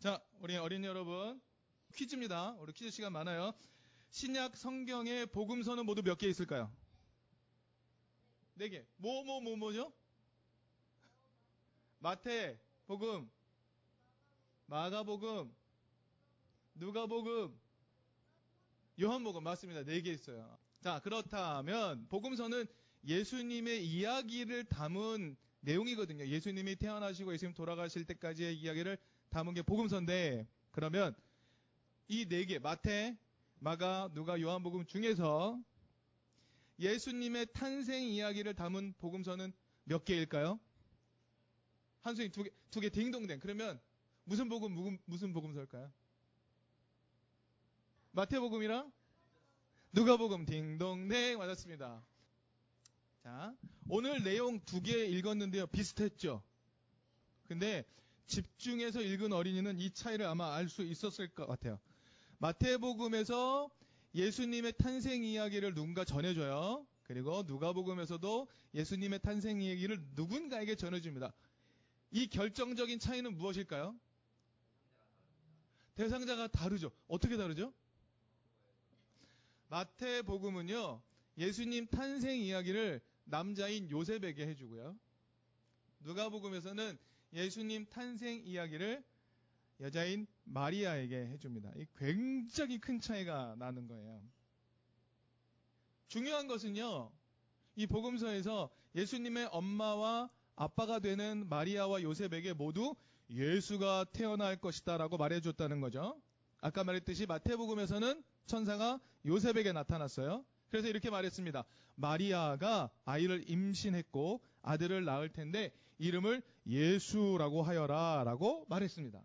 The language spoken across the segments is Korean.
자, 우리 어린이 여러분, 퀴즈입니다. 우리 퀴즈 시간 많아요. 신약 성경의 복음서는 모두 몇 개 있을까요? 네 개. 뭐, 뭐, 뭐, 뭐죠? 마태, 복음, 마가복음, 누가복음, 요한복음 맞습니다. 네 개 있어요. 자, 그렇다면 복음서는 예수님의 이야기를 담은 내용이거든요. 예수님이 태어나시고 예수님 돌아가실 때까지의 이야기를 담은 게 복음서인데 그러면 이 네 개 마태, 마가, 누가, 요한복음 중에서 예수님의 탄생 이야기를 담은 복음서는 몇 개일까요? 한수이 두 개, 두 개 딩동댕. 그러면 무슨 복음, 무슨 복음서일까요? 마태복음이랑 누가복음 딩동댕 맞았습니다. 자, 오늘 내용 두 개 읽었는데요. 비슷했죠? 근데 집중해서 읽은 어린이는 이 차이를 아마 알 수 있었을 것 같아요. 마태복음에서 예수님의 탄생 이야기를 누군가 전해줘요. 그리고 누가복음에서도 예수님의 탄생 이야기를 누군가에게 전해줍니다. 이 결정적인 차이는 무엇일까요? 대상자가 다르죠. 어떻게 다르죠? 마태복음은요, 예수님 탄생 이야기를 남자인 요셉에게 해주고요. 누가복음에서는 예수님 탄생 이야기를 여자인 마리아에게 해줍니다. 이 굉장히 큰 차이가 나는 거예요. 중요한 것은요, 이 복음서에서 예수님의 엄마와 아빠가 되는 마리아와 요셉에게 모두 예수가 태어날 것이다 라고 말해줬다는 거죠. 아까 말했듯이 마태복음에서는 천사가 요셉에게 나타났어요. 그래서 이렇게 말했습니다. 마리아가 아이를 임신했고 아들을 낳을 텐데 이름을 예수라고 하여라 라고 말했습니다.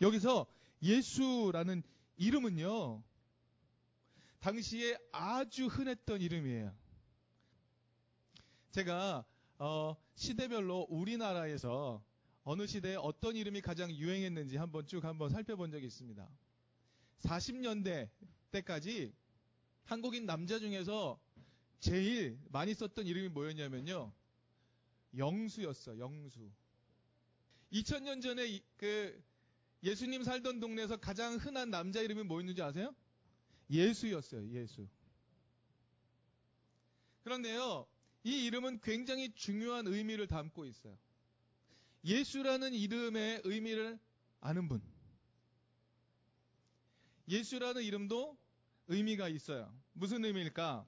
여기서 예수라는 이름은요, 당시에 아주 흔했던 이름이에요. 제가 어, 시대별로 우리나라에서 어느 시대에 어떤 이름이 가장 유행했는지 한번 쭉 한번 살펴본 적이 있습니다. 40년대 때까지 한국인 남자 중에서 제일 많이 썼던 이름이 뭐였냐면요. 영수였어, 영수. 2000년 전에 그 예수님 살던 동네에서 가장 흔한 남자 이름이 뭐였는지 아세요? 예수였어요, 예수. 그런데요, 이 이름은 굉장히 중요한 의미를 담고 있어요. 예수라는 이름의 의미를 아는 분. 예수라는 이름도 의미가 있어요. 무슨 의미일까?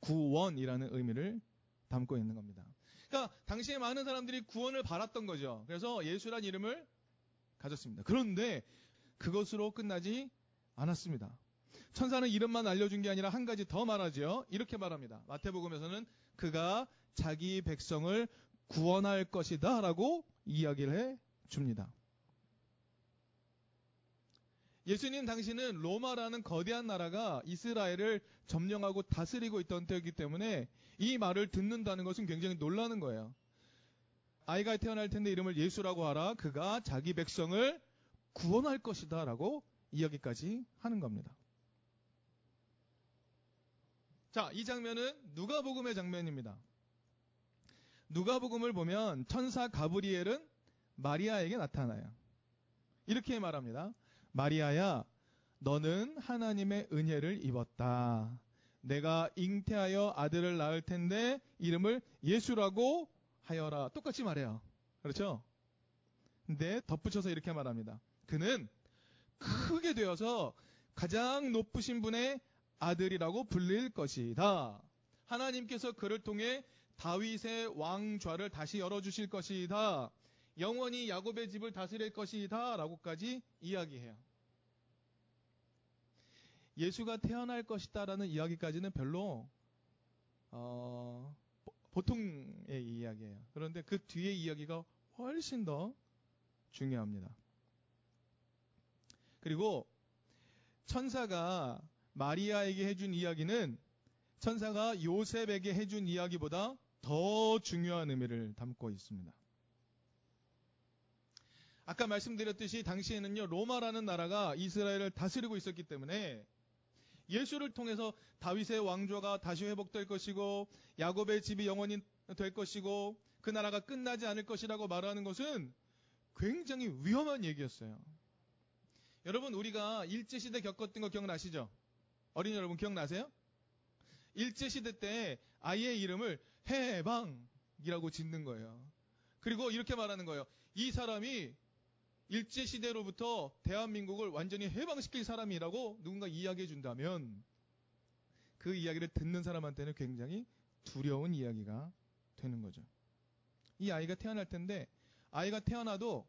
구원이라는 의미를 담고 있는 겁니다. 그러니까 당시에 많은 사람들이 구원을 바랐던 거죠. 그래서 예수란 이름을 가졌습니다. 그런데 그것으로 끝나지 않았습니다. 천사는 이름만 알려준 게 아니라 한 가지 더 말하지요. 이렇게 말합니다. 마태복음에서는 그가 자기 백성을 구원할 것이다 라고 이야기를 해 줍니다. 예수님 당시는 로마라는 거대한 나라가 이스라엘을 점령하고 다스리고 있던 때이기 때문에 이 말을 듣는다는 것은 굉장히 놀라는 거예요. 아이가 태어날 텐데 이름을 예수라고 하라. 그가 자기 백성을 구원할 것이다. 라고 이야기까지 하는 겁니다. 자, 이 장면은 누가복음의 장면입니다. 누가복음을 보면 천사 가브리엘은 마리아에게 나타나요. 이렇게 말합니다. 마리아야, 너는 하나님의 은혜를 입었다. 내가 잉태하여 아들을 낳을 텐데 이름을 예수라고 하여라. 똑같이 말해요. 그렇죠? 근데 덧붙여서 이렇게 말합니다. 그는 크게 되어서 가장 높으신 분의 아들이라고 불릴 것이다. 하나님께서 그를 통해 다윗의 왕좌를 다시 열어주실 것이다. 영원히 야곱의 집을 다스릴 것이다. 라고까지 이야기해요. 예수가 태어날 것이다라는 이야기까지는 별로 어, 보통의 이야기예요. 그런데 그 뒤의 이야기가 훨씬 더 중요합니다. 그리고 천사가 마리아에게 해준 이야기는 천사가 요셉에게 해준 이야기보다 더 중요한 의미를 담고 있습니다. 아까 말씀드렸듯이 당시에는요, 로마라는 나라가 이스라엘을 다스리고 있었기 때문에 예수를 통해서 다윗의 왕조가 다시 회복될 것이고 야곱의 집이 영원히 될 것이고 그 나라가 끝나지 않을 것이라고 말하는 것은 굉장히 위험한 얘기였어요. 여러분, 우리가 일제 시대 겪었던 거 기억나시죠? 어린이 여러분 기억나세요? 일제 시대 때 아이의 이름을 해방이라고 짓는 거예요. 그리고 이렇게 말하는 거예요. 이 사람이 일제시대로부터 대한민국을 완전히 해방시킬 사람이라고 누군가 이야기해 준다면 그 이야기를 듣는 사람한테는 굉장히 두려운 이야기가 되는 거죠. 이 아이가 태어날 텐데 아이가 태어나도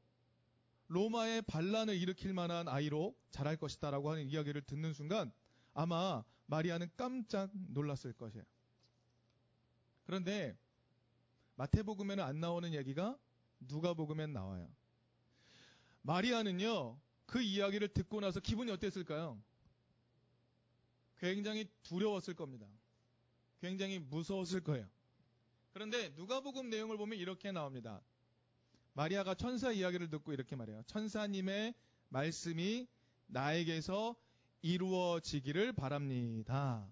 로마의 반란을 일으킬 만한 아이로 자랄 것이다라고 하는 이야기를 듣는 순간 아마 마리아는 깜짝 놀랐을 것이에요. 그런데 마태복음에는 안 나오는 얘기가 누가복음엔 나와요. 마리아는요, 그 이야기를 듣고 나서 기분이 어땠을까요? 굉장히 두려웠을 겁니다. 굉장히 무서웠을 거예요. 그런데 누가복음 내용을 보면 이렇게 나옵니다. 마리아가 천사 이야기를 듣고 이렇게 말해요. 천사님의 말씀이 나에게서 이루어지기를 바랍니다.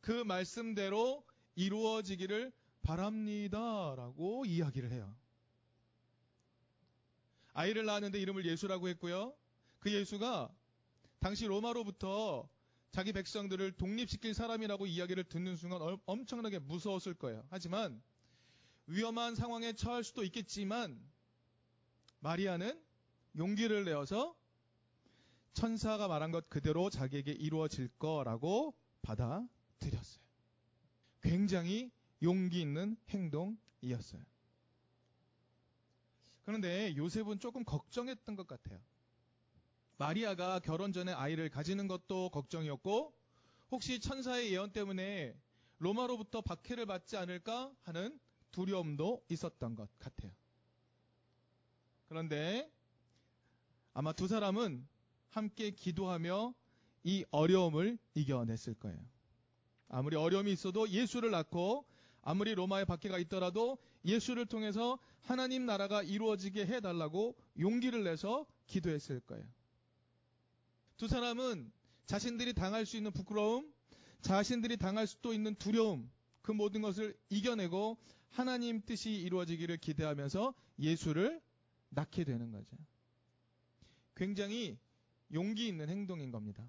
그 말씀대로 이루어지기를 바랍니다. 라고 이야기를 해요. 아이를 낳았는데 이름을 예수라고 했고요. 그 예수가 당시 로마로부터 자기 백성들을 독립시킬 사람이라고 이야기를 듣는 순간 엄청나게 무서웠을 거예요. 하지만 위험한 상황에 처할 수도 있겠지만 마리아는 용기를 내어서 천사가 말한 것 그대로 자기에게 이루어질 거라고 받아들였어요. 굉장히 용기 있는 행동이었어요. 그런데 요셉은 조금 걱정했던 것 같아요. 마리아가 결혼 전에 아이를 가지는 것도 걱정이었고, 혹시 천사의 예언 때문에 로마로부터 박해를 받지 않을까 하는 두려움도 있었던 것 같아요. 그런데 아마 두 사람은 함께 기도하며 이 어려움을 이겨냈을 거예요. 아무리 어려움이 있어도 예수를 낳고 아무리 로마의 박해가 있더라도 예수를 통해서 하나님 나라가 이루어지게 해달라고 용기를 내서 기도했을 거예요. 두 사람은 자신들이 당할 수 있는 부끄러움, 자신들이 당할 수도 있는 두려움, 그 모든 것을 이겨내고 하나님 뜻이 이루어지기를 기대하면서 예수를 낳게 되는 거죠. 굉장히 용기 있는 행동인 겁니다.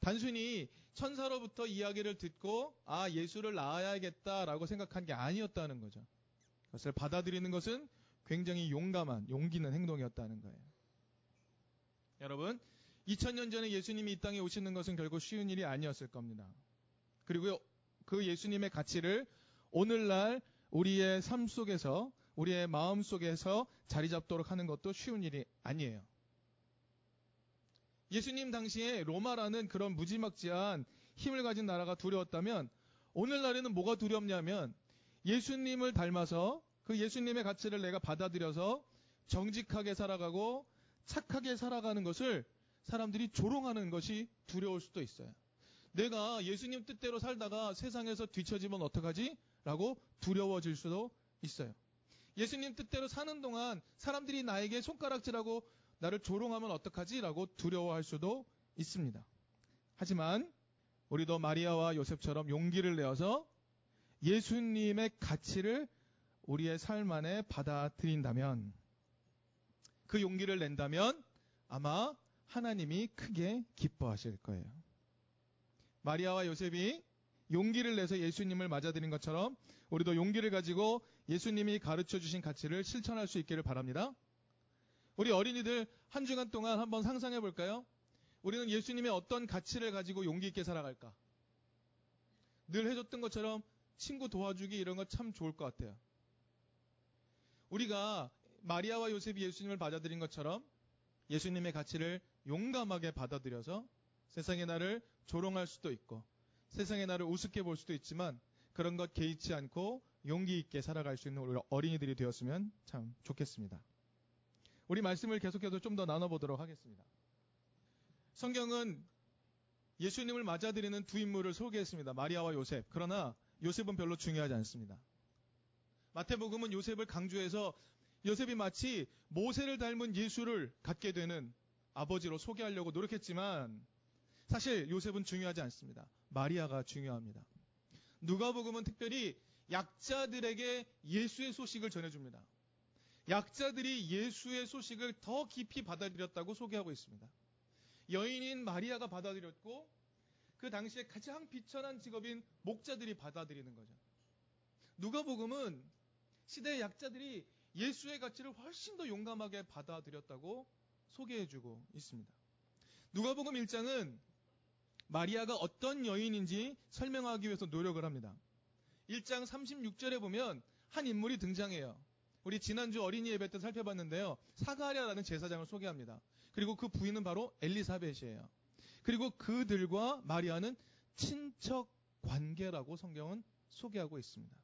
단순히 천사로부터 이야기를 듣고 아 예수를 낳아야겠다라고 생각한 게 아니었다는 거죠. 그것을 받아들이는 것은 굉장히 용감한 용기 있는 행동이었다는 거예요. 여러분 2000년 전에 예수님이 이 땅에 오시는 것은 결국 쉬운 일이 아니었을 겁니다. 그리고 그 예수님의 가치를 오늘날 우리의 삶 속에서 우리의 마음 속에서 자리 잡도록 하는 것도 쉬운 일이 아니에요. 예수님 당시에 로마라는 그런 무지막지한 힘을 가진 나라가 두려웠다면 오늘날에는 뭐가 두렵냐면 예수님을 닮아서 그 예수님의 가치를 내가 받아들여서 정직하게 살아가고 착하게 살아가는 것을 사람들이 조롱하는 것이 두려울 수도 있어요. 내가 예수님 뜻대로 살다가 세상에서 뒤처지면 어떡하지? 라고 두려워질 수도 있어요. 예수님 뜻대로 사는 동안 사람들이 나에게 손가락질하고 나를 조롱하면 어떡하지? 라고 두려워할 수도 있습니다. 하지만 우리도 마리아와 요셉처럼 용기를 내어서 예수님의 가치를 우리의 삶 안에 받아들인다면 그 용기를 낸다면 아마 하나님이 크게 기뻐하실 거예요. 마리아와 요셉이 용기를 내서 예수님을 맞아들인 것처럼 우리도 용기를 가지고 예수님이 가르쳐 주신 가치를 실천할 수 있기를 바랍니다. 우리 어린이들 한 주간 동안 한번 상상해 볼까요? 우리는 예수님의 어떤 가치를 가지고 용기 있게 살아갈까? 늘 해줬던 것처럼 친구 도와주기 이런 거 참 좋을 것 같아요. 우리가 마리아와 요셉이 예수님을 받아들인 것처럼 예수님의 가치를 용감하게 받아들여서 세상의 나를 조롱할 수도 있고 세상의 나를 우습게 볼 수도 있지만 그런 것 개의치 않고 용기 있게 살아갈 수 있는 우리 어린이들이 되었으면 참 좋겠습니다. 우리 말씀을 계속해서 좀 더 나눠보도록 하겠습니다. 성경은 예수님을 맞아들이는 두 인물을 소개했습니다. 마리아와 요셉. 그러나 요셉은 별로 중요하지 않습니다. 마태복음은 요셉을 강조해서 요셉이 마치 모세를 닮은 예수를 갖게 되는 아버지로 소개하려고 노력했지만 사실 요셉은 중요하지 않습니다. 마리아가 중요합니다. 누가복음은 특별히 약자들에게 예수의 소식을 전해줍니다. 약자들이 예수의 소식을 더 깊이 받아들였다고 소개하고 있습니다. 여인인 마리아가 받아들였고 그 당시에 가장 비천한 직업인 목자들이 받아들이는 거죠. 누가복음은 시대의 약자들이 예수의 가치를 훨씬 더 용감하게 받아들였다고 소개해주고 있습니다. 누가복음 1장은 마리아가 어떤 여인인지 설명하기 위해서 노력을 합니다. 1장 36절에 보면 한 인물이 등장해요. 우리 지난주 어린이 예배 때 살펴봤는데요. 사가랴라는 제사장을 소개합니다. 그리고 그 부인은 바로 엘리사벳이에요. 그리고 그들과 마리아는 친척 관계라고 성경은 소개하고 있습니다.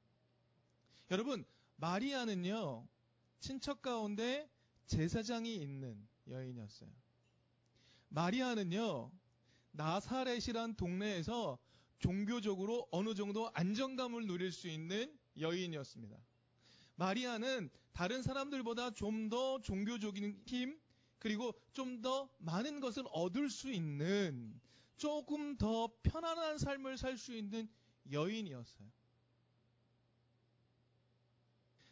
여러분, 마리아는요, 친척 가운데 제사장이 있는 여인이었어요. 마리아는요, 나사렛이란 동네에서 종교적으로 어느 정도 안정감을 누릴 수 있는 여인이었습니다. 마리아는 다른 사람들보다 좀 더 종교적인 힘, 그리고 좀 더 많은 것을 얻을 수 있는 조금 더 편안한 삶을 살 수 있는 여인이었어요.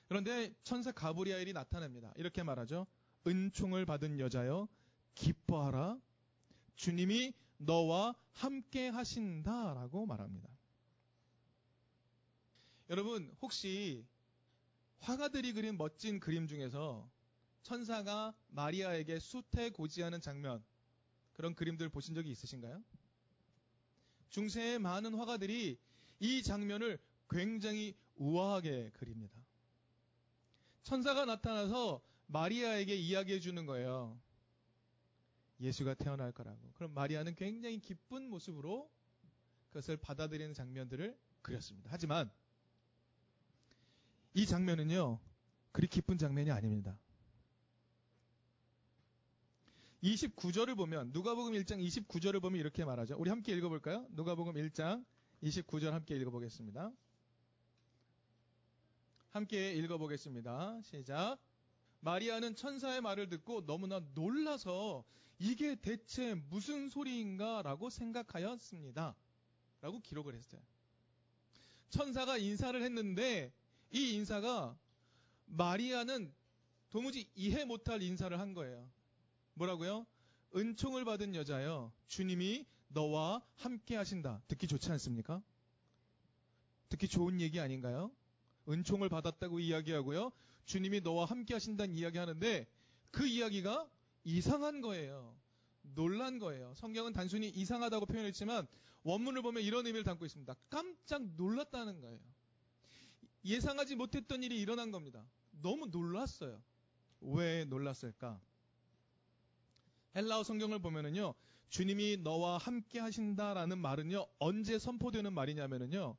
그런데 천사 가브리엘이 나타납니다. 이렇게 말하죠. 은총을 받은 여자여 기뻐하라. 주님이 너와 함께 하신다라고 말합니다. 여러분 혹시 화가들이 그린 멋진 그림 중에서 천사가 마리아에게 수태 고지하는 장면 그런 그림들 보신 적이 있으신가요? 중세의 많은 화가들이 이 장면을 굉장히 우아하게 그립니다. 천사가 나타나서 마리아에게 이야기해 주는 거예요. 예수가 태어날 거라고. 그럼 마리아는 굉장히 기쁜 모습으로 그것을 받아들이는 장면들을 그렸습니다. 하지만 이 장면은요, 그리 기쁜 장면이 아닙니다. 29절을 보면, 누가복음 1장 29절을 보면 이렇게 말하죠. 우리 함께 읽어 볼까요? 누가복음 1장 29절 함께 읽어 보겠습니다. 함께 읽어 보겠습니다. 시작. 마리아는 천사의 말을 듣고 너무나 놀라서 이게 대체 무슨 소리인가 라고 생각하였습니다. 라고 기록을 했어요. 천사가 인사를 했는데 이 인사가 마리아는 도무지 이해 못할 인사를 한 거예요. 뭐라고요? 은총을 받은 여자여 주님이 너와 함께 하신다. 듣기 좋지 않습니까? 듣기 좋은 얘기 아닌가요? 은총을 받았다고 이야기하고요. 주님이 너와 함께 하신다는 이야기 하는데 그 이야기가 이상한 거예요. 놀란 거예요. 성경은 단순히 이상하다고 표현했지만 원문을 보면 이런 의미를 담고 있습니다. 깜짝 놀랐다는 거예요. 예상하지 못했던 일이 일어난 겁니다. 너무 놀랐어요. 왜 놀랐을까? 헬라어 성경을 보면은요, 주님이 너와 함께 하신다라는 말은요, 언제 선포되는 말이냐면은요,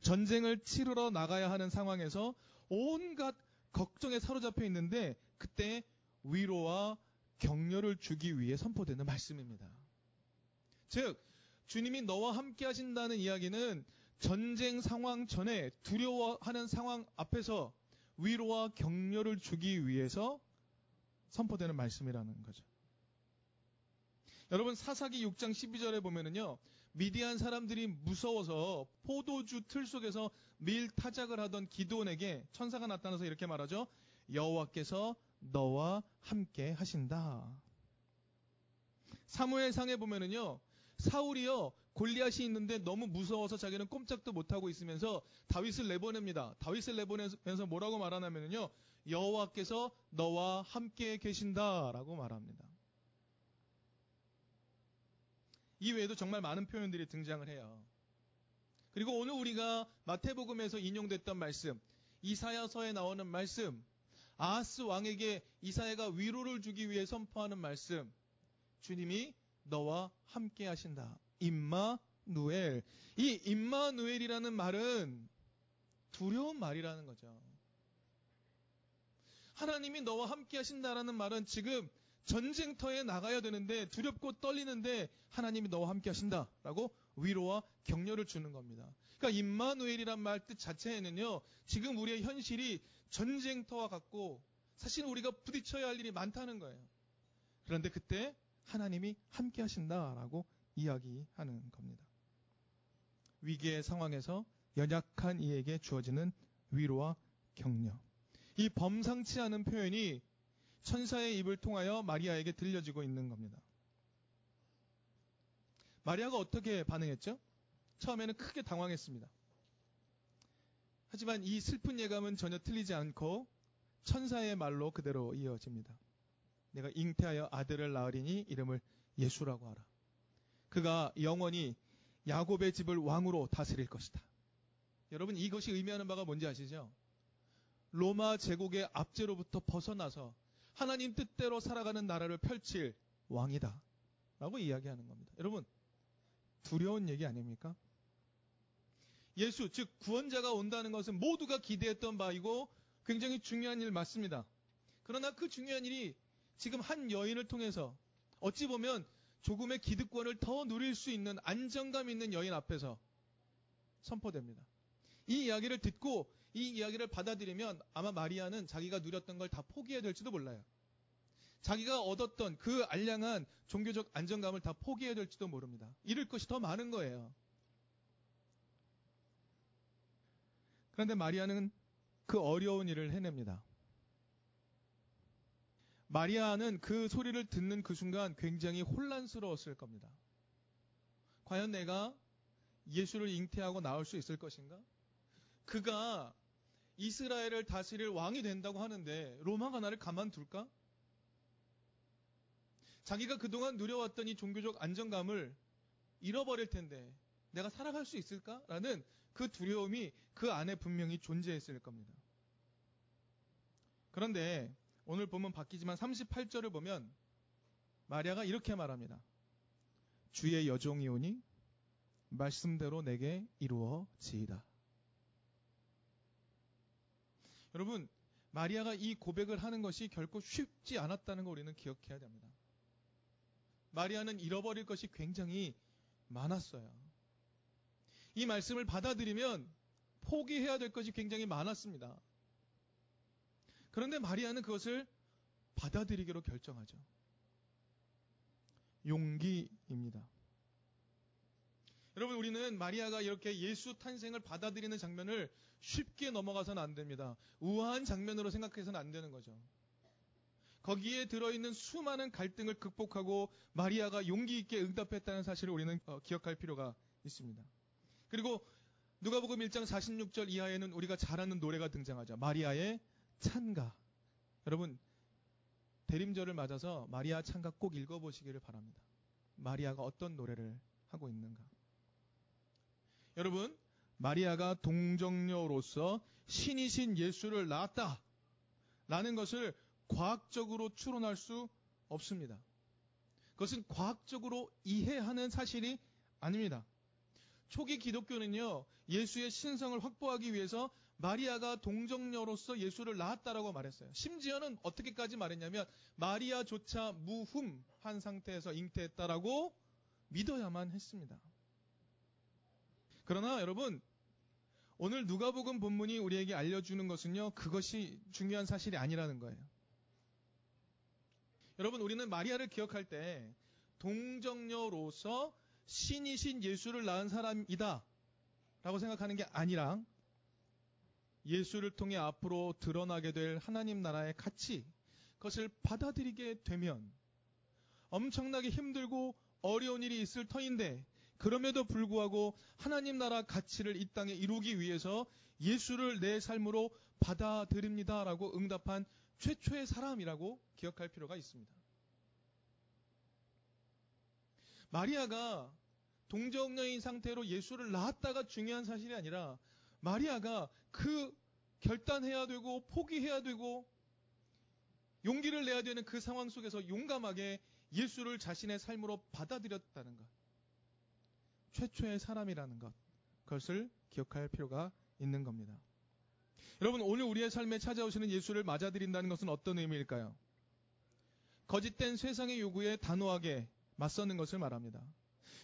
전쟁을 치르러 나가야 하는 상황에서 온갖 걱정에 사로잡혀 있는데 그때 위로와 격려를 주기 위해 선포되는 말씀입니다. 즉, 주님이 너와 함께 하신다는 이야기는 전쟁 상황 전에 두려워하는 상황 앞에서 위로와 격려를 주기 위해서 선포되는 말씀이라는 거죠. 여러분 사사기 6장 12절에 보면은요. 미디안 사람들이 무서워서 포도주 틀 속에서 밀 타작을 하던 기도원에게 천사가 나타나서 이렇게 말하죠. 여호와께서 너와 함께 하신다. 사무엘상에 보면은요. 사울이요 골리앗이 있는데 너무 무서워서 자기는 꼼짝도 못하고 있으면서 다윗을 내보냅니다. 다윗을 내보내면서 뭐라고 말하냐면요 여호와께서 너와 함께 계신다라고 말합니다. 이 외에도 정말 많은 표현들이 등장을 해요. 그리고 오늘 우리가 마태복음에서 인용됐던 말씀, 이사야서에 나오는 말씀, 아하스 왕에게 이사야가 위로를 주기 위해 선포하는 말씀, 주님이 너와 함께 하신다. 임마누엘. 이 임마누엘이라는 말은 두려운 말이라는 거죠. 하나님이 너와 함께 하신다라는 말은 지금 전쟁터에 나가야 되는데 두렵고 떨리는데 하나님이 너와 함께 하신다라고 위로와 격려를 주는 겁니다. 그러니까 임마누엘이란 말 뜻 자체에는요. 지금 우리의 현실이 전쟁터와 같고 사실 우리가 부딪혀야 할 일이 많다는 거예요. 그런데 그때 하나님이 함께 하신다라고 이야기하는 겁니다. 위기의 상황에서 연약한 이에게 주어지는 위로와 격려. 이 범상치 않은 표현이 천사의 입을 통하여 마리아에게 들려지고 있는 겁니다. 마리아가 어떻게 반응했죠? 처음에는 크게 당황했습니다. 하지만 이 슬픈 예감은 전혀 틀리지 않고 천사의 말로 그대로 이어집니다. 내가 잉태하여 아들을 낳으리니 이름을 예수라고 하라. 그가 영원히 야곱의 집을 왕으로 다스릴 것이다. 여러분 이것이 의미하는 바가 뭔지 아시죠? 로마 제국의 압제로부터 벗어나서 하나님 뜻대로 살아가는 나라를 펼칠 왕이다. 라고 이야기하는 겁니다. 여러분, 두려운 얘기 아닙니까? 예수, 즉, 구원자가 온다는 것은 모두가 기대했던 바이고 굉장히 중요한 일 맞습니다. 그러나 그 중요한 일이 지금 한 여인을 통해서 어찌 보면 조금의 기득권을 더 누릴 수 있는 안정감 있는 여인 앞에서 선포됩니다. 이 이야기를 듣고 이 이야기를 받아들이면 아마 마리아는 자기가 누렸던 걸 다 포기해야 될지도 몰라요. 자기가 얻었던 그 알량한 종교적 안정감을 다 포기해야 될지도 모릅니다. 잃을 것이 더 많은 거예요. 그런데 마리아는 그 어려운 일을 해냅니다. 마리아는 그 소리를 듣는 그 순간 굉장히 혼란스러웠을 겁니다. 과연 내가 예수를 잉태하고 나올 수 있을 것인가? 그가 이스라엘을 다스릴 왕이 된다고 하는데 로마가 나를 가만둘까? 자기가 그동안 누려왔던 이 종교적 안정감을 잃어버릴 텐데 내가 살아갈 수 있을까? 라는 그 두려움이 그 안에 분명히 존재했을 겁니다. 그런데 오늘 보면 바뀌지만 38절을 보면 마리아가 이렇게 말합니다. 주의 여종이 오니 말씀대로 내게 이루어지이다. 여러분, 마리아가 이 고백을 하는 것이 결코 쉽지 않았다는 걸 우리는 기억해야 됩니다. 마리아는 잃어버릴 것이 굉장히 많았어요. 이 말씀을 받아들이면 포기해야 될 것이 굉장히 많았습니다. 그런데 마리아는 그것을 받아들이기로 결정하죠. 용기입니다. 여러분, 우리는 마리아가 이렇게 예수 탄생을 받아들이는 장면을 쉽게 넘어가서는 안 됩니다. 우아한 장면으로 생각해서는 안 되는 거죠. 거기에 들어있는 수많은 갈등을 극복하고 마리아가 용기 있게 응답했다는 사실을 우리는 어, 기억할 필요가 있습니다. 그리고 누가복음 1장 46절 이하에는 우리가 잘 아는 노래가 등장하죠. 마리아의 찬가. 여러분 대림절을 맞아서 마리아 찬가 꼭 읽어보시기를 바랍니다. 마리아가 어떤 노래를 하고 있는가. 여러분 마리아가 동정녀로서 신이신 예수를 낳았다. 라는 것을 과학적으로 추론할 수 없습니다. 그것은 과학적으로 이해하는 사실이 아닙니다. 초기 기독교는요, 예수의 신성을 확보하기 위해서 마리아가 동정녀로서 예수를 낳았다라고 말했어요. 심지어는 어떻게까지 말했냐면, 마리아조차 무흠한 상태에서 잉태했다라고 믿어야만 했습니다. 그러나 여러분, 오늘 누가복음 본문이 우리에게 알려주는 것은요, 그것이 중요한 사실이 아니라는 거예요. 여러분, 우리는 마리아를 기억할 때 동정녀로서 신이신 예수를 낳은 사람이다. 라고 생각하는 게 아니라 예수를 통해 앞으로 드러나게 될 하나님 나라의 가치, 그것을 받아들이게 되면 엄청나게 힘들고 어려운 일이 있을 터인데 그럼에도 불구하고 하나님 나라 가치를 이 땅에 이루기 위해서 예수를 내 삶으로 받아들입니다라고 응답한 최초의 사람이라고 기억할 필요가 있습니다. 마리아가 동정녀인 상태로 예수를 낳았다가 중요한 사실이 아니라 마리아가 그 결단해야 되고 포기해야 되고 용기를 내야 되는 그 상황 속에서 용감하게 예수를 자신의 삶으로 받아들였다는 것. 최초의 사람이라는 것. 그것을 기억할 필요가 있는 겁니다. 여러분, 오늘 우리의 삶에 찾아오시는 예수를 맞아들인다는 것은 어떤 의미일까요? 거짓된 세상의 요구에 단호하게 맞서는 것을 말합니다.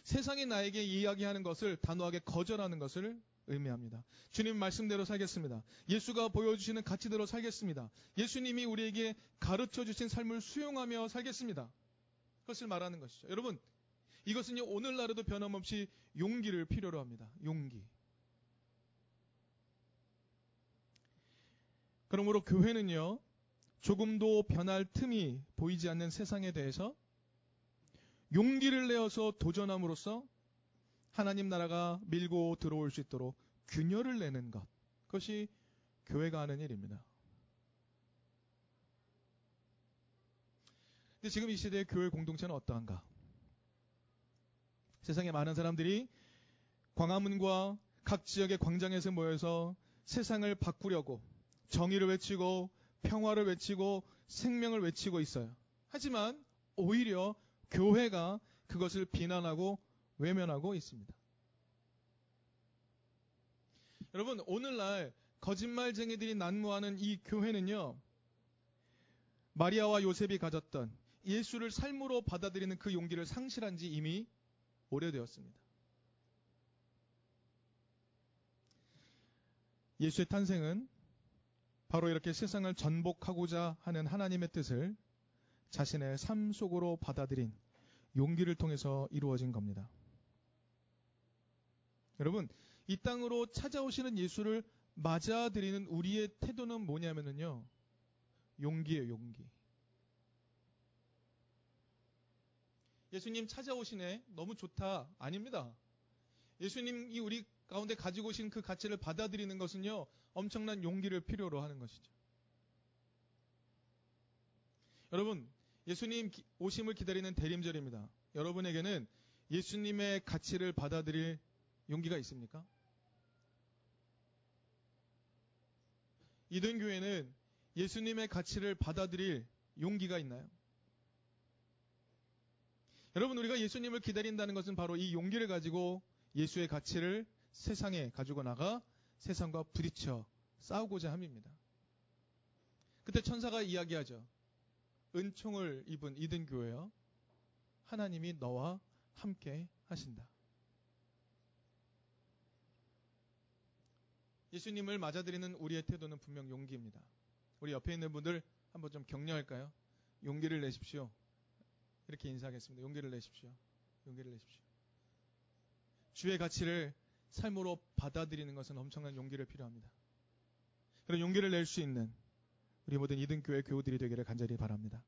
세상이 나에게 이야기하는 것을 단호하게 거절하는 것을 의미합니다. 주님 말씀대로 살겠습니다. 예수가 보여주시는 가치대로 살겠습니다. 예수님이 우리에게 가르쳐 주신 삶을 수용하며 살겠습니다. 그것을 말하는 것이죠. 여러분, 이것은요, 오늘날에도 변함없이 용기를 필요로 합니다. 용기. 그러므로 교회는요, 조금도 변할 틈이 보이지 않는 세상에 대해서 용기를 내어서 도전함으로써 하나님 나라가 밀고 들어올 수 있도록 균열을 내는 것. 그것이 교회가 하는 일입니다. 근데 지금 이 시대의 교회 공동체는 어떠한가? 세상에 많은 사람들이 광화문과 각 지역의 광장에서 모여서 세상을 바꾸려고 정의를 외치고 평화를 외치고 생명을 외치고 있어요. 하지만 오히려 교회가 그것을 비난하고 외면하고 있습니다. 여러분, 오늘날 거짓말쟁이들이 난무하는 이 교회는요, 마리아와 요셉이 가졌던 예수를 삶으로 받아들이는 그 용기를 상실한 지 이미 오래되었습니다. 예수의 탄생은 바로 이렇게 세상을 전복하고자 하는 하나님의 뜻을 자신의 삶 속으로 받아들인 용기를 통해서 이루어진 겁니다. 여러분, 이 땅으로 찾아오시는 예수를 맞아들이는 우리의 태도는 뭐냐면요. 용기예요, 용기. 예수님 찾아오시네. 너무 좋다. 아닙니다. 예수님이 우리 가운데 가지고 오신 그 가치를 받아들이는 것은요, 엄청난 용기를 필요로 하는 것이죠. 여러분, 예수님 오심을 기다리는 대림절입니다. 여러분에게는 예수님의 가치를 받아들일 용기가 있습니까? 이든 교회는 예수님의 가치를 받아들일 용기가 있나요? 여러분, 우리가 예수님을 기다린다는 것은 바로 이 용기를 가지고 예수의 가치를 세상에 가지고 나가 세상과 부딪혀 싸우고자 함입니다. 그때 천사가 이야기하죠. 은총을 입은 이든 교회여 하나님이 너와 함께 하신다. 예수님을 맞아들이는 우리의 태도는 분명 용기입니다. 우리 옆에 있는 분들 한번 좀 격려할까요? 용기를 내십시오. 이렇게 인사하겠습니다. 용기를 내십시오. 용기를 내십시오. 주의 가치를 삶으로 받아들이는 것은 엄청난 용기를 필요합니다. 그런 용기를 낼 수 있는 우리 모든 이등교회 교우들이 되기를 간절히 바랍니다.